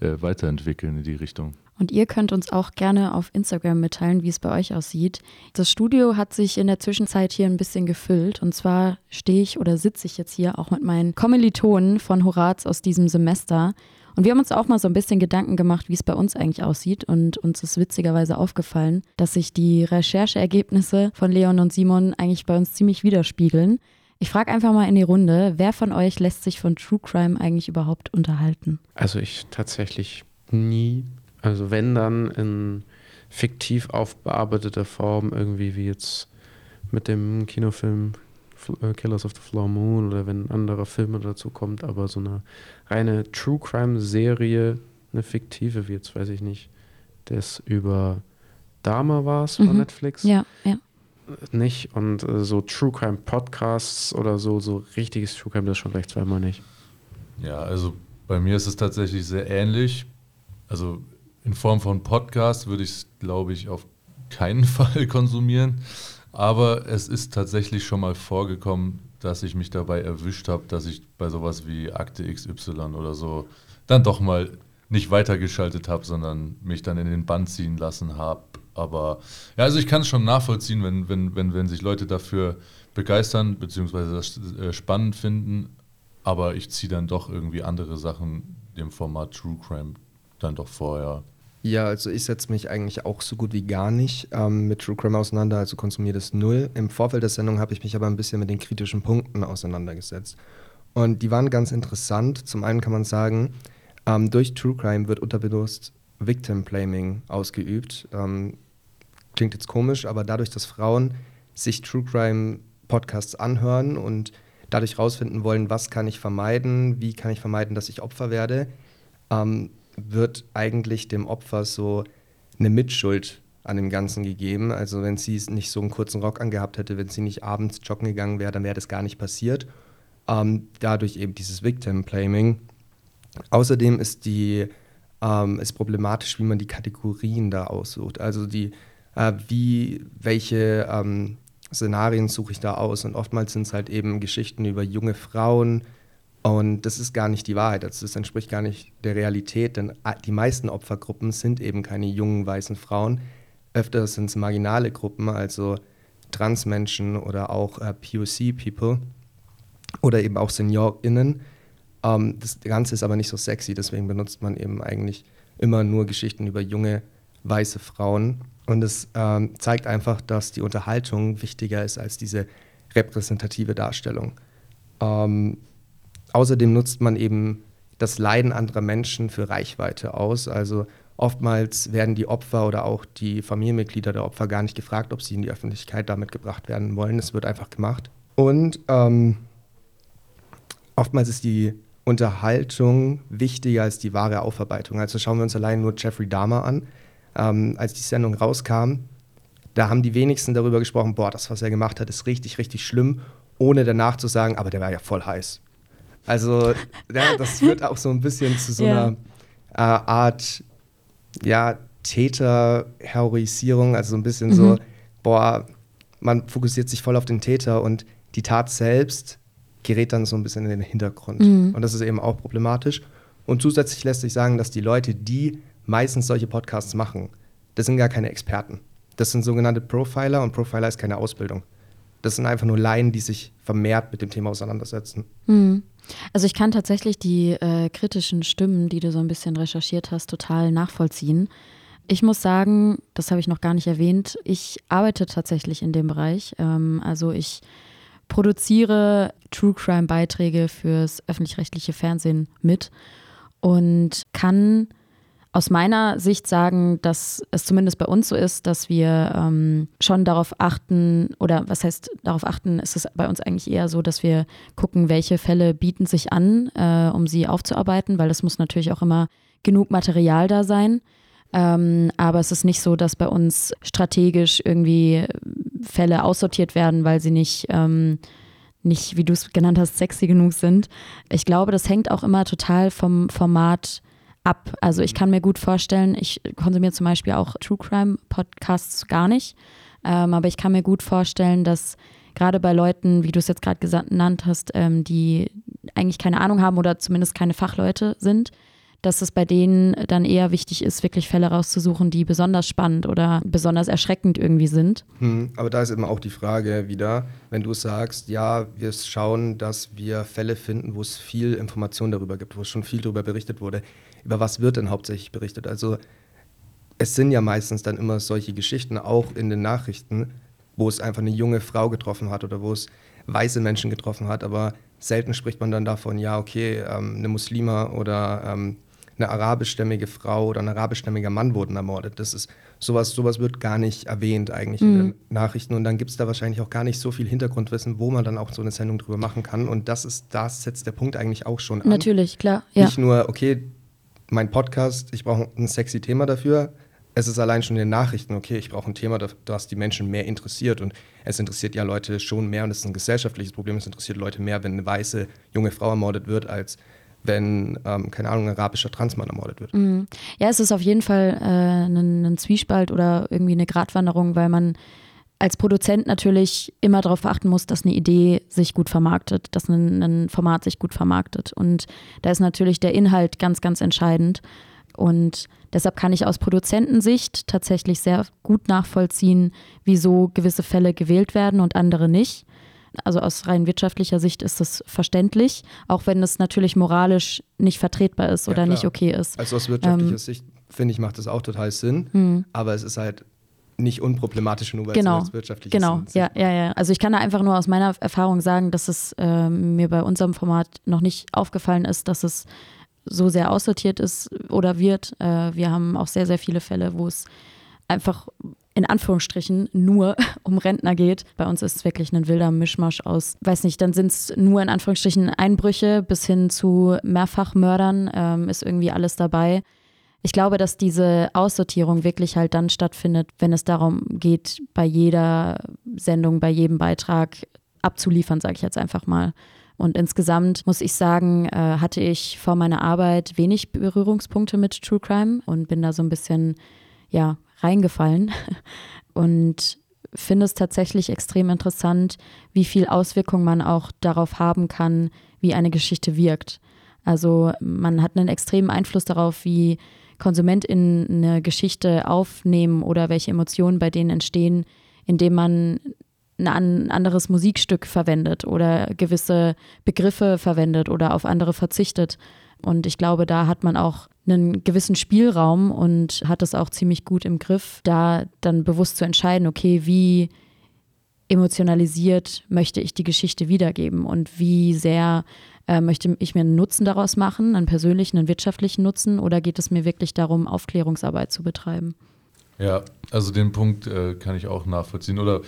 [SPEAKER 3] äh, weiterentwickeln in die Richtung.
[SPEAKER 1] Und ihr könnt uns auch gerne auf Instagram mitteilen, wie es bei euch aussieht. Das Studio hat sich in der Zwischenzeit hier ein bisschen gefüllt. Und zwar stehe ich oder sitze ich jetzt hier auch mit meinen Kommilitonen von Horaz aus diesem Semester. Und wir haben uns auch mal so ein bisschen Gedanken gemacht, wie es bei uns eigentlich aussieht. Und uns ist witzigerweise aufgefallen, dass sich die Rechercheergebnisse von Leon und Simon eigentlich bei uns ziemlich widerspiegeln. Ich frage einfach mal in die Runde, wer von euch lässt sich von True Crime eigentlich überhaupt unterhalten?
[SPEAKER 2] Also ich tatsächlich nie. Also wenn dann in fiktiv aufbearbeiteter Form, irgendwie wie jetzt mit dem Kinofilm äh, Killers of the Flower Moon oder wenn ein anderer Film dazu kommt, aber so eine reine True Crime Serie, eine fiktive, wie jetzt weiß ich nicht, das über Dama war es von
[SPEAKER 1] Mhm.
[SPEAKER 2] Netflix.
[SPEAKER 1] Ja, ja.
[SPEAKER 2] Nicht und äh, so True Crime Podcasts oder so, so richtiges True Crime, das schon gleich zweimal nicht.
[SPEAKER 3] Ja, also bei mir ist es tatsächlich sehr ähnlich. Also in Form von Podcast würde ich es, glaube ich, auf keinen Fall konsumieren. Aber es ist tatsächlich schon mal vorgekommen, dass ich mich dabei erwischt habe, dass ich bei sowas wie Akte XY oder so dann doch mal nicht weitergeschaltet habe, sondern mich dann in den Bann ziehen lassen habe. Aber ja, also ich kann es schon nachvollziehen, wenn, wenn, wenn, wenn sich Leute dafür begeistern, beziehungsweise das äh, spannend finden. Aber ich ziehe dann doch irgendwie andere Sachen dem Format True Crime dann doch vorher.
[SPEAKER 10] Ja, also ich setze mich eigentlich auch so gut wie gar nicht ähm, mit True Crime auseinander, also konsumiere das null. Im Vorfeld der Sendung habe ich mich aber ein bisschen mit den kritischen Punkten auseinandergesetzt. Und die waren ganz interessant. Zum einen kann man sagen, ähm, durch True Crime wird unterbewusst Victim Blaming ausgeübt. Ähm, klingt jetzt komisch, aber dadurch, dass Frauen sich True Crime Podcasts anhören und dadurch rausfinden wollen, was kann ich vermeiden, wie kann ich vermeiden, dass ich Opfer werde, ähm, wird eigentlich dem Opfer so eine Mitschuld an dem Ganzen gegeben. Also wenn sie nicht so einen kurzen Rock angehabt hätte, wenn sie nicht abends joggen gegangen wäre, dann wäre das gar nicht passiert. Ähm, dadurch eben dieses Victim-Blaming. Außerdem ist die ähm, ist problematisch, wie man die Kategorien da aussucht. Also die, äh, wie, welche ähm, Szenarien suche ich da aus? Und oftmals sind es halt eben Geschichten über junge Frauen, und das ist gar nicht die Wahrheit. Also das entspricht gar nicht der Realität, denn die meisten Opfergruppen sind eben keine jungen weißen Frauen. Öfter sind es marginale Gruppen, also Transmenschen oder auch äh, POC-People oder eben auch SeniorInnen. Ähm, das Ganze ist aber nicht so sexy, deswegen benutzt man eben eigentlich immer nur Geschichten über junge weiße Frauen. Und es ähm, zeigt einfach, dass die Unterhaltung wichtiger ist als diese repräsentative Darstellung. Ähm, Außerdem nutzt man eben das Leiden anderer Menschen für Reichweite aus. Also oftmals werden die Opfer oder auch die Familienmitglieder der Opfer gar nicht gefragt, ob sie in die Öffentlichkeit damit gebracht werden wollen. Es wird einfach gemacht. Und ähm, oftmals ist die Unterhaltung wichtiger als die wahre Aufarbeitung. Also schauen wir uns allein nur Jeffrey Dahmer an. Ähm, als die Sendung rauskam, da haben die wenigsten darüber gesprochen, boah, das, was er gemacht hat, ist richtig, richtig schlimm, ohne danach zu sagen, aber der war ja voll heiß. Also ja, das wird auch so ein bisschen zu so
[SPEAKER 1] Ja.
[SPEAKER 10] einer äh, Art ja, Täter-Heroisierung, also so ein bisschen so,
[SPEAKER 1] Mhm.
[SPEAKER 10] boah, man fokussiert sich voll auf den Täter und die Tat selbst gerät dann so ein bisschen in den Hintergrund.
[SPEAKER 1] Mhm.
[SPEAKER 10] Und das ist eben auch problematisch. Und zusätzlich lässt sich sagen, dass die Leute, die meistens solche Podcasts machen, das sind gar keine Experten. Das sind sogenannte Profiler und Profiler ist keine Ausbildung. Das sind einfach nur Laien, die sich vermehrt mit dem Thema auseinandersetzen.
[SPEAKER 1] Hm. Also ich kann tatsächlich die äh, kritischen Stimmen, die du so ein bisschen recherchiert hast, total nachvollziehen. Ich muss sagen, das habe ich noch gar nicht erwähnt, ich arbeite tatsächlich in dem Bereich. Ähm, also ich produziere True Crime Beiträge fürs öffentlich-rechtliche Fernsehen mit und kann aus meiner Sicht sagen, dass es zumindest bei uns so ist, dass wir ähm, schon darauf achten, oder was heißt darauf achten, ist es bei uns eigentlich eher so, dass wir gucken, welche Fälle bieten sich an, äh, um sie aufzuarbeiten, weil es muss natürlich auch immer genug Material da sein. Ähm, aber es ist nicht so, dass bei uns strategisch irgendwie Fälle aussortiert werden, weil sie nicht, ähm, nicht, wie du es genannt hast, sexy genug sind. Ich glaube, das hängt auch immer total vom Format ab. Also ich kann mir gut vorstellen, ich konsumiere zum Beispiel auch True Crime Podcasts gar nicht, ähm, aber ich kann mir gut vorstellen, dass gerade bei Leuten, wie du es jetzt gerade genannt hast, ähm, die eigentlich keine Ahnung haben oder zumindest keine Fachleute sind, dass es bei denen dann eher wichtig ist, wirklich Fälle rauszusuchen, die besonders spannend oder besonders erschreckend irgendwie sind.
[SPEAKER 10] Hm, aber da ist eben auch die Frage wieder, wenn du sagst, ja, wir schauen, dass wir Fälle finden, wo es viel Information darüber gibt, wo schon viel darüber berichtet wurde. Über was wird denn hauptsächlich berichtet? Also es sind ja meistens dann immer solche Geschichten, auch in den Nachrichten, wo es einfach eine junge Frau getroffen hat oder wo es weiße Menschen getroffen hat, aber selten spricht man dann davon, ja, okay, ähm, eine Muslima oder ähm, eine arabischstämmige Frau oder ein arabischstämmiger Mann wurden ermordet. Das ist sowas, sowas wird gar nicht erwähnt eigentlich in
[SPEAKER 1] Mhm.
[SPEAKER 10] den Nachrichten und dann gibt es da wahrscheinlich auch gar nicht so viel Hintergrundwissen, wo man dann auch so eine Sendung drüber machen kann. Und das ist, da setzt der Punkt eigentlich auch schon an.
[SPEAKER 1] Natürlich, klar. Ja.
[SPEAKER 10] Nicht nur, okay, mein Podcast, ich brauche ein sexy Thema dafür. Es ist allein schon in den Nachrichten, okay, ich brauche ein Thema, das, die Menschen mehr interessiert. Und es interessiert ja Leute schon mehr und es ist ein gesellschaftliches Problem. Es interessiert Leute mehr, wenn eine weiße junge Frau ermordet wird, als wenn, ähm, keine Ahnung, ein arabischer Transmann ermordet wird.
[SPEAKER 1] Mhm. Ja, es ist auf jeden Fall äh, ein, ein Zwiespalt oder irgendwie eine Gratwanderung, weil man als Produzent natürlich immer darauf achten muss, dass eine Idee sich gut vermarktet, dass ein, ein Format sich gut vermarktet. Und da ist natürlich der Inhalt ganz, ganz entscheidend. Und deshalb kann ich aus Produzentensicht tatsächlich sehr gut nachvollziehen, wieso gewisse Fälle gewählt werden und andere nicht. Also aus rein wirtschaftlicher Sicht ist das verständlich, auch wenn es natürlich moralisch nicht vertretbar ist
[SPEAKER 10] Ja,
[SPEAKER 1] oder
[SPEAKER 10] klar.
[SPEAKER 1] nicht okay ist.
[SPEAKER 10] Also aus wirtschaftlicher
[SPEAKER 1] Ähm,
[SPEAKER 10] Sicht, finde ich, macht das auch total Sinn.
[SPEAKER 1] Mhm.
[SPEAKER 10] Aber es ist halt nicht unproblematisch, nur weil
[SPEAKER 1] genau,
[SPEAKER 10] es wirtschaftlich
[SPEAKER 1] genau,
[SPEAKER 10] ist.
[SPEAKER 1] ja, ja, ja. Also ich kann da einfach nur aus meiner Erfahrung sagen, dass es ähm, mir bei unserem Format noch nicht aufgefallen ist, dass es so sehr aussortiert ist oder wird. Äh, wir haben auch sehr, sehr viele Fälle, wo es einfach in Anführungsstrichen nur um Rentner geht. Bei uns ist es wirklich ein wilder Mischmasch aus, weiß nicht, dann sind es nur in Anführungsstrichen Einbrüche bis hin zu Mehrfachmördern, ähm, ist irgendwie alles dabei. Ich glaube, dass diese Aussortierung wirklich halt dann stattfindet, wenn es darum geht, bei jeder Sendung, bei jedem Beitrag abzuliefern, sage ich jetzt einfach mal. Und insgesamt muss ich sagen, äh, hatte ich vor meiner Arbeit wenig Berührungspunkte mit True Crime und bin da so ein bisschen, ja, reingefallen. Und finde es tatsächlich extrem interessant, wie viel Auswirkung man auch darauf haben kann, wie eine Geschichte wirkt. Also man hat einen extremen Einfluss darauf, wie KonsumentInnen eine Geschichte aufnehmen oder welche Emotionen bei denen entstehen, indem man ein an- anderes Musikstück verwendet oder gewisse Begriffe verwendet oder auf andere verzichtet. Und ich glaube, da hat man auch einen gewissen Spielraum und hat es auch ziemlich gut im Griff, da dann bewusst zu entscheiden, okay, wie emotionalisiert möchte ich die Geschichte wiedergeben und wie sehr äh, möchte ich mir einen Nutzen daraus machen, einen persönlichen, einen wirtschaftlichen Nutzen oder geht es mir wirklich darum, Aufklärungsarbeit zu betreiben?
[SPEAKER 3] Ja, also den Punkt äh, kann ich auch nachvollziehen. Oder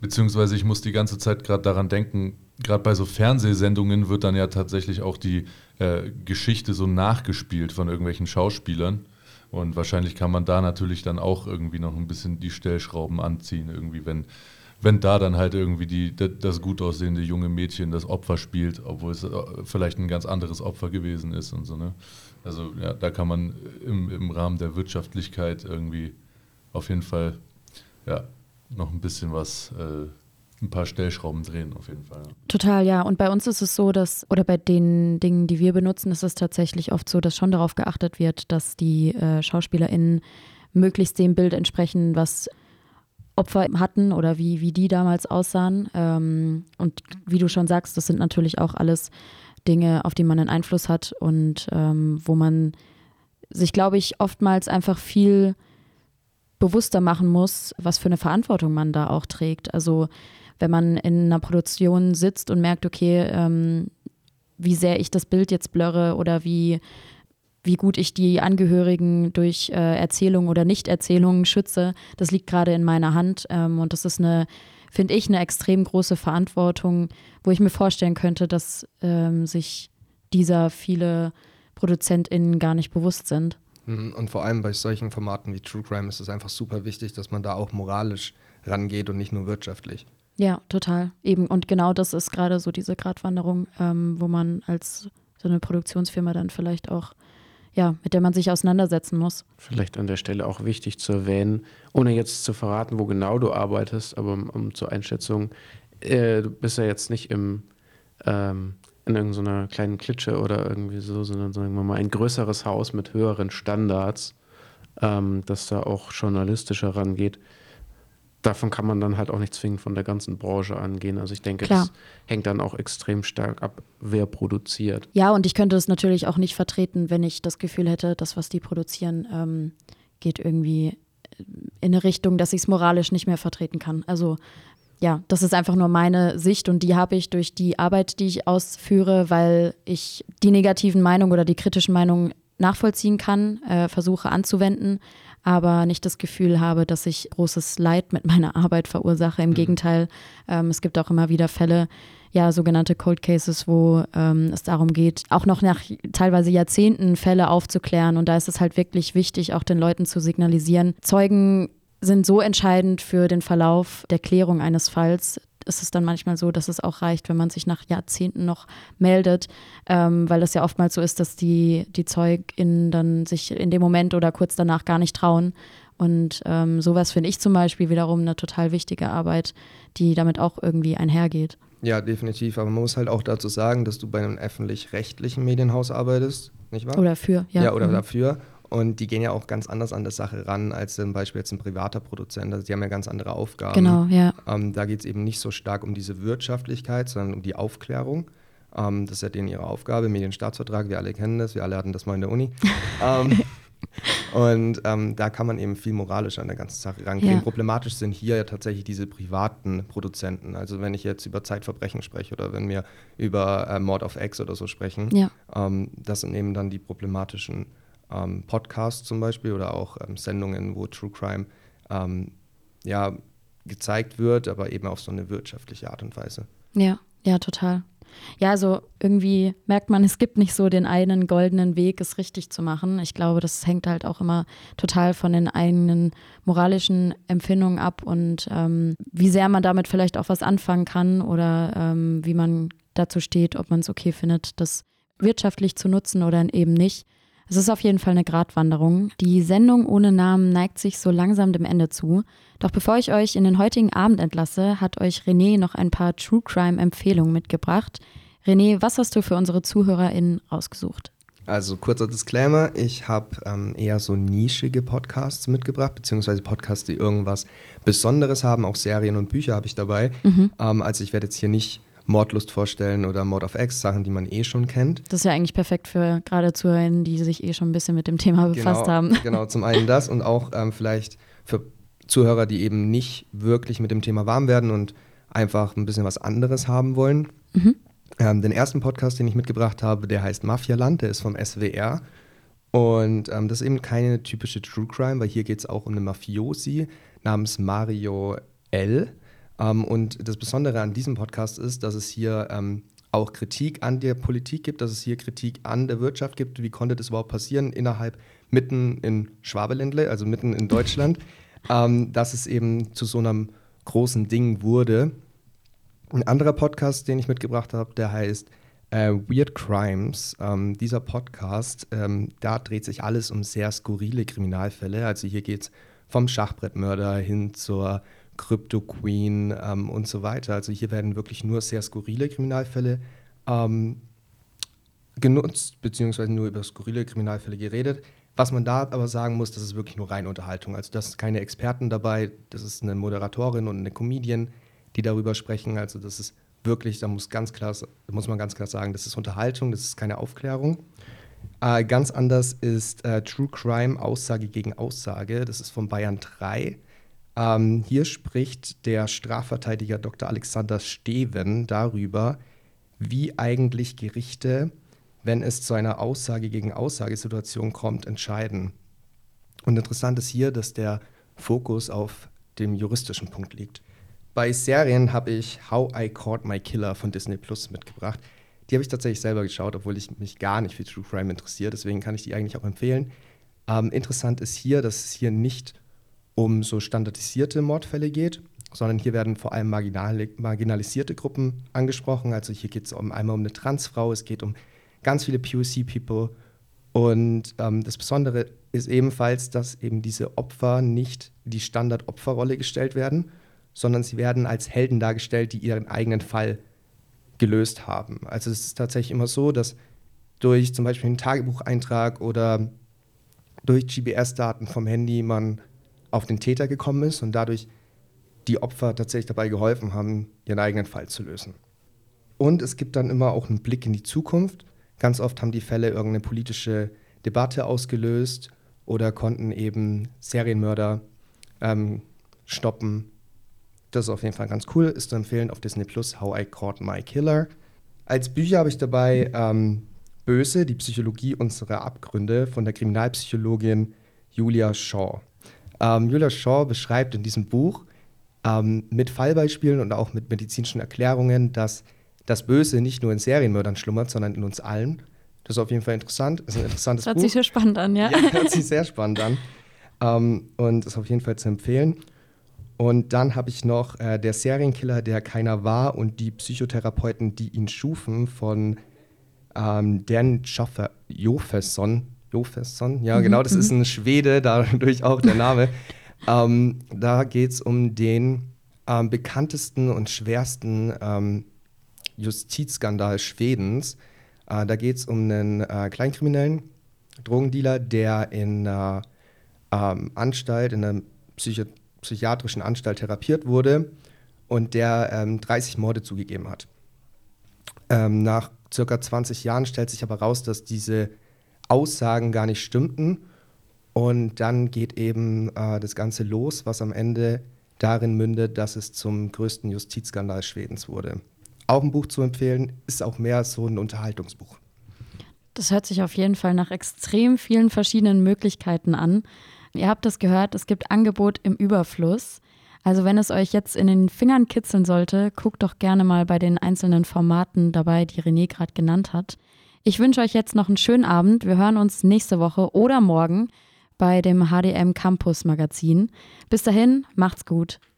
[SPEAKER 3] beziehungsweise ich muss die ganze Zeit gerade daran denken, gerade bei so Fernsehsendungen wird dann ja tatsächlich auch die äh, Geschichte so nachgespielt von irgendwelchen Schauspielern. Und wahrscheinlich kann man da natürlich dann auch irgendwie noch ein bisschen die Stellschrauben anziehen, irgendwie, wenn, wenn da dann halt irgendwie die, da- das gut aussehende junge Mädchen das Opfer spielt, obwohl es äh, vielleicht ein ganz anderes Opfer gewesen ist und so, ne? Also ja, da kann man im, im Rahmen der Wirtschaftlichkeit irgendwie auf jeden Fall ja, noch ein bisschen was, äh, ein paar Stellschrauben drehen, auf jeden Fall.
[SPEAKER 1] Total, ja. Und bei uns ist es so, dass, oder bei den Dingen, die wir benutzen, ist es tatsächlich oft so, dass schon darauf geachtet wird, dass die äh, SchauspielerInnen möglichst dem Bild entsprechen, was Opfer hatten oder wie, wie die damals aussahen. Ähm, und wie du schon sagst, das sind natürlich auch alles Dinge, auf die man einen Einfluss hat und ähm, wo man sich, glaube ich, oftmals einfach viel bewusster machen muss, was für eine Verantwortung man da auch trägt. Also wenn man in einer Produktion sitzt und merkt, okay, ähm, wie sehr ich das Bild jetzt blurre oder wie, wie gut ich die Angehörigen durch äh, Erzählungen oder Nichterzählungen schütze, das liegt gerade in meiner Hand. Ähm, und das ist eine, finde ich, eine extrem große Verantwortung, wo ich mir vorstellen könnte, dass ähm, sich dieser viele ProduzentInnen gar nicht bewusst sind.
[SPEAKER 10] Mhm, Und vor allem bei solchen Formaten wie True Crime ist es einfach super wichtig, dass man da auch moralisch rangeht und nicht nur wirtschaftlich.
[SPEAKER 1] Ja, total. Eben. Und genau das ist gerade so diese Gratwanderung, ähm, wo man als so eine Produktionsfirma dann vielleicht auch, ja, mit der man sich auseinandersetzen muss.
[SPEAKER 2] Vielleicht an der Stelle auch wichtig zu erwähnen, ohne jetzt zu verraten, wo genau du arbeitest, aber um, um zur Einschätzung, äh, du bist ja jetzt nicht im, ähm, in irgendeiner kleinen Klitsche oder irgendwie so, sondern sagen wir mal ein größeres Haus mit höheren Standards, ähm, das da auch journalistischer rangeht. Davon kann man dann halt auch nicht zwingend von der ganzen Branche angehen. Also ich denke,
[SPEAKER 1] Klar.
[SPEAKER 2] das hängt dann auch extrem stark ab, wer produziert.
[SPEAKER 1] Ja, und ich könnte das natürlich auch nicht vertreten, wenn ich das Gefühl hätte, das, was die produzieren, ähm, geht irgendwie in eine Richtung, dass ich es moralisch nicht mehr vertreten kann. Also ja, das ist einfach nur meine Sicht und die habe ich durch die Arbeit, die ich ausführe, weil ich die negativen Meinungen oder die kritischen Meinungen nachvollziehen kann, äh, versuche anzuwenden, aber nicht das Gefühl habe, dass ich großes Leid mit meiner Arbeit verursache. Im mhm. Gegenteil, ähm, es gibt auch immer wieder Fälle, ja, sogenannte Cold Cases, wo ähm, es darum geht, auch noch nach teilweise Jahrzehnten Fälle aufzuklären. Und da ist es halt wirklich wichtig, auch den Leuten zu signalisieren. Zeugen sind so entscheidend für den Verlauf der Klärung eines Falls, ist es dann manchmal so, dass es auch reicht, wenn man sich nach Jahrzehnten noch meldet, ähm, weil es ja oftmals so ist, dass die, die ZeugInnen dann sich in dem Moment oder kurz danach gar nicht trauen. Und ähm, sowas finde ich zum Beispiel wiederum eine total wichtige Arbeit, die damit auch irgendwie einhergeht.
[SPEAKER 10] Ja, definitiv. Aber man muss halt auch dazu sagen, dass du bei einem öffentlich-rechtlichen Medienhaus arbeitest, nicht wahr?
[SPEAKER 1] Oder für, ja.
[SPEAKER 10] Ja, oder mhm. dafür. Und die gehen ja auch ganz anders an der Sache ran als zum Beispiel jetzt ein privater Produzent. Also die haben ja ganz andere Aufgaben.
[SPEAKER 1] Genau, ja.
[SPEAKER 10] Ähm, da geht es eben nicht so stark um diese Wirtschaftlichkeit, sondern um die Aufklärung. Ähm, das ist ja denen ihre Aufgabe, Medienstaatsvertrag, wir alle kennen das, wir alle hatten das mal in der Uni. ähm, und ähm, da kann man eben viel moralischer an der ganzen Sache rangehen. Ja. Problematisch sind hier ja tatsächlich diese privaten Produzenten. Also wenn ich jetzt über Zeitverbrechen spreche oder wenn wir über äh, Mord of X oder so sprechen,
[SPEAKER 1] ja.
[SPEAKER 10] ähm, das sind eben dann die problematischen ähm, Podcasts zum Beispiel oder auch ähm, Sendungen, wo True Crime ähm, ja, gezeigt wird, aber eben auf so eine wirtschaftliche Art und Weise.
[SPEAKER 1] Ja, ja, total. Ja, also irgendwie merkt man, es gibt nicht so den einen goldenen Weg, es richtig zu machen. Ich glaube, das hängt halt auch immer total von den eigenen moralischen Empfindungen ab und ähm, wie sehr man damit vielleicht auch was anfangen kann oder ähm, wie man dazu steht, ob man es okay findet, das wirtschaftlich zu nutzen oder eben nicht. Es ist auf jeden Fall eine Gratwanderung. Die Sendung ohne Namen neigt sich so langsam dem Ende zu. Doch bevor ich euch in den heutigen Abend entlasse, hat euch René noch ein paar True Crime Empfehlungen mitgebracht. René, was hast du für unsere ZuhörerInnen ausgesucht?
[SPEAKER 10] Also kurzer Disclaimer, ich habe ähm, eher so nischige Podcasts mitgebracht, beziehungsweise Podcasts, die irgendwas Besonderes haben, auch Serien und Bücher habe ich dabei. Mhm. Ähm, also ich werde jetzt hier nicht Mordlust vorstellen oder Mord of X, Sachen, die man eh schon kennt.
[SPEAKER 1] Das ist ja eigentlich perfekt für gerade Zuhörerinnen, die sich eh schon ein bisschen mit dem Thema genau, befasst
[SPEAKER 10] genau,
[SPEAKER 1] haben.
[SPEAKER 10] Genau, zum einen das und auch ähm, vielleicht für Zuhörer, die eben nicht wirklich mit dem Thema warm werden und einfach ein bisschen was anderes haben wollen. Mhm. Ähm, den ersten Podcast, den ich mitgebracht habe, der heißt Mafialand, der ist vom SWR. Und ähm, das ist eben keine typische True Crime, weil hier geht es auch um eine Mafiosi namens Mario L. Ähm, und das Besondere an diesem Podcast ist, dass es hier ähm, auch Kritik an der Politik gibt, dass es hier Kritik an der Wirtschaft gibt. Wie konnte das überhaupt passieren innerhalb, mitten in Schwabeländle, also mitten in Deutschland, ähm, dass es eben zu so einem großen Ding wurde. Ein anderer Podcast, den ich mitgebracht habe, der heißt äh, Weird Crimes. Ähm, dieser Podcast, ähm, da dreht sich alles um sehr skurrile Kriminalfälle. Also hier geht es vom Schachbrettmörder hin zur Crypto Queen ähm, und so weiter. Also hier werden wirklich nur sehr skurrile Kriminalfälle ähm, genutzt, beziehungsweise nur über skurrile Kriminalfälle geredet. Was man da aber sagen muss, das ist wirklich nur reine Unterhaltung. Also das sind keine Experten dabei, das ist eine Moderatorin und eine Comedian, die darüber sprechen. Also das ist wirklich, da muss, ganz klar, muss man ganz klar sagen, das ist Unterhaltung, das ist keine Aufklärung. Äh, ganz anders ist äh, True Crime Aussage gegen Aussage. Das ist von Bayern 3. Ähm, hier spricht der Strafverteidiger Dr. Alexander Steven darüber, wie eigentlich Gerichte, wenn es zu einer Aussage gegen Aussagesituation kommt, entscheiden. Und interessant ist hier, dass der Fokus auf dem juristischen Punkt liegt. Bei Serien habe ich How I Caught My Killer von Disney Plus mitgebracht. Die habe ich tatsächlich selber geschaut, obwohl ich mich gar nicht für True Crime interessiere. Deswegen kann ich die eigentlich auch empfehlen. Ähm, interessant ist hier, dass es hier nicht um so standardisierte Mordfälle geht, sondern hier werden vor allem marginalisierte Gruppen angesprochen. Also hier geht es um, einmal um eine Transfrau, es geht um ganz viele POC-People. Und ähm, das Besondere ist ebenfalls, dass eben diese Opfer nicht die Standardopferrolle gestellt werden, sondern sie werden als Helden dargestellt, die ihren eigenen Fall gelöst haben. Also es ist tatsächlich immer so, dass durch zum Beispiel einen Tagebucheintrag oder durch GPS-Daten vom Handy man auf den Täter gekommen ist und dadurch die Opfer tatsächlich dabei geholfen haben, ihren eigenen Fall zu lösen. Und es gibt dann immer auch einen Blick in die Zukunft. Ganz oft haben die Fälle irgendeine politische Debatte ausgelöst oder konnten eben Serienmörder ähm, stoppen. Das ist auf jeden Fall ganz cool. Ist zu empfehlen auf Disney Plus How I Caught My Killer. Als Bücher habe ich dabei ähm, Böse, die Psychologie unserer Abgründe von der Kriminalpsychologin Julia Shaw. Ähm, Julia Shaw beschreibt in diesem Buch ähm, mit Fallbeispielen und auch mit medizinischen Erklärungen, dass das Böse nicht nur in Serienmördern schlummert, sondern in uns allen. Das ist auf jeden Fall interessant. Das ist ein interessantes
[SPEAKER 1] das hört
[SPEAKER 10] Buch.
[SPEAKER 1] sich sehr spannend an, ja.
[SPEAKER 10] Ja, hört sich sehr spannend an. Ähm, und ist auf jeden Fall zu empfehlen. Und dann habe ich noch äh, Der Serienkiller, der keiner war und die Psychotherapeuten, die ihn schufen, von ähm, Dan Joffe- Jofesson. Ja,
[SPEAKER 11] Mhm,
[SPEAKER 10] genau, das
[SPEAKER 11] mhm.
[SPEAKER 10] ist ein Schwede, dadurch auch der Name. ähm, da geht es um den ähm, bekanntesten und schwersten ähm, Justizskandal Schwedens. Äh, da geht es um einen äh, Kleinkriminellen, Drogendealer, der in einer ähm, Anstalt, in einer Psycho psychiatrischen Anstalt therapiert wurde und der ähm, 30 Morde zugegeben hat. Ähm, nach circa 20 Jahren stellt sich aber raus, dass diese Aussagen gar nicht stimmten. Und dann geht eben äh, das Ganze los, was am Ende darin mündet, dass es zum größten Justizskandal Schwedens wurde. Auch ein Buch zu empfehlen, ist auch mehr so ein Unterhaltungsbuch.
[SPEAKER 1] Das hört sich auf jeden Fall nach extrem vielen verschiedenen Möglichkeiten an. Ihr habt es gehört, es gibt Angebot im Überfluss. Also wenn es euch jetzt in den Fingern kitzeln sollte, guckt doch gerne mal bei den einzelnen Formaten dabei, die René gerade genannt hat. Ich wünsche euch jetzt noch einen schönen Abend. Wir hören uns nächste Woche oder morgen bei dem HDM Campus Magazin. Bis dahin, macht's gut.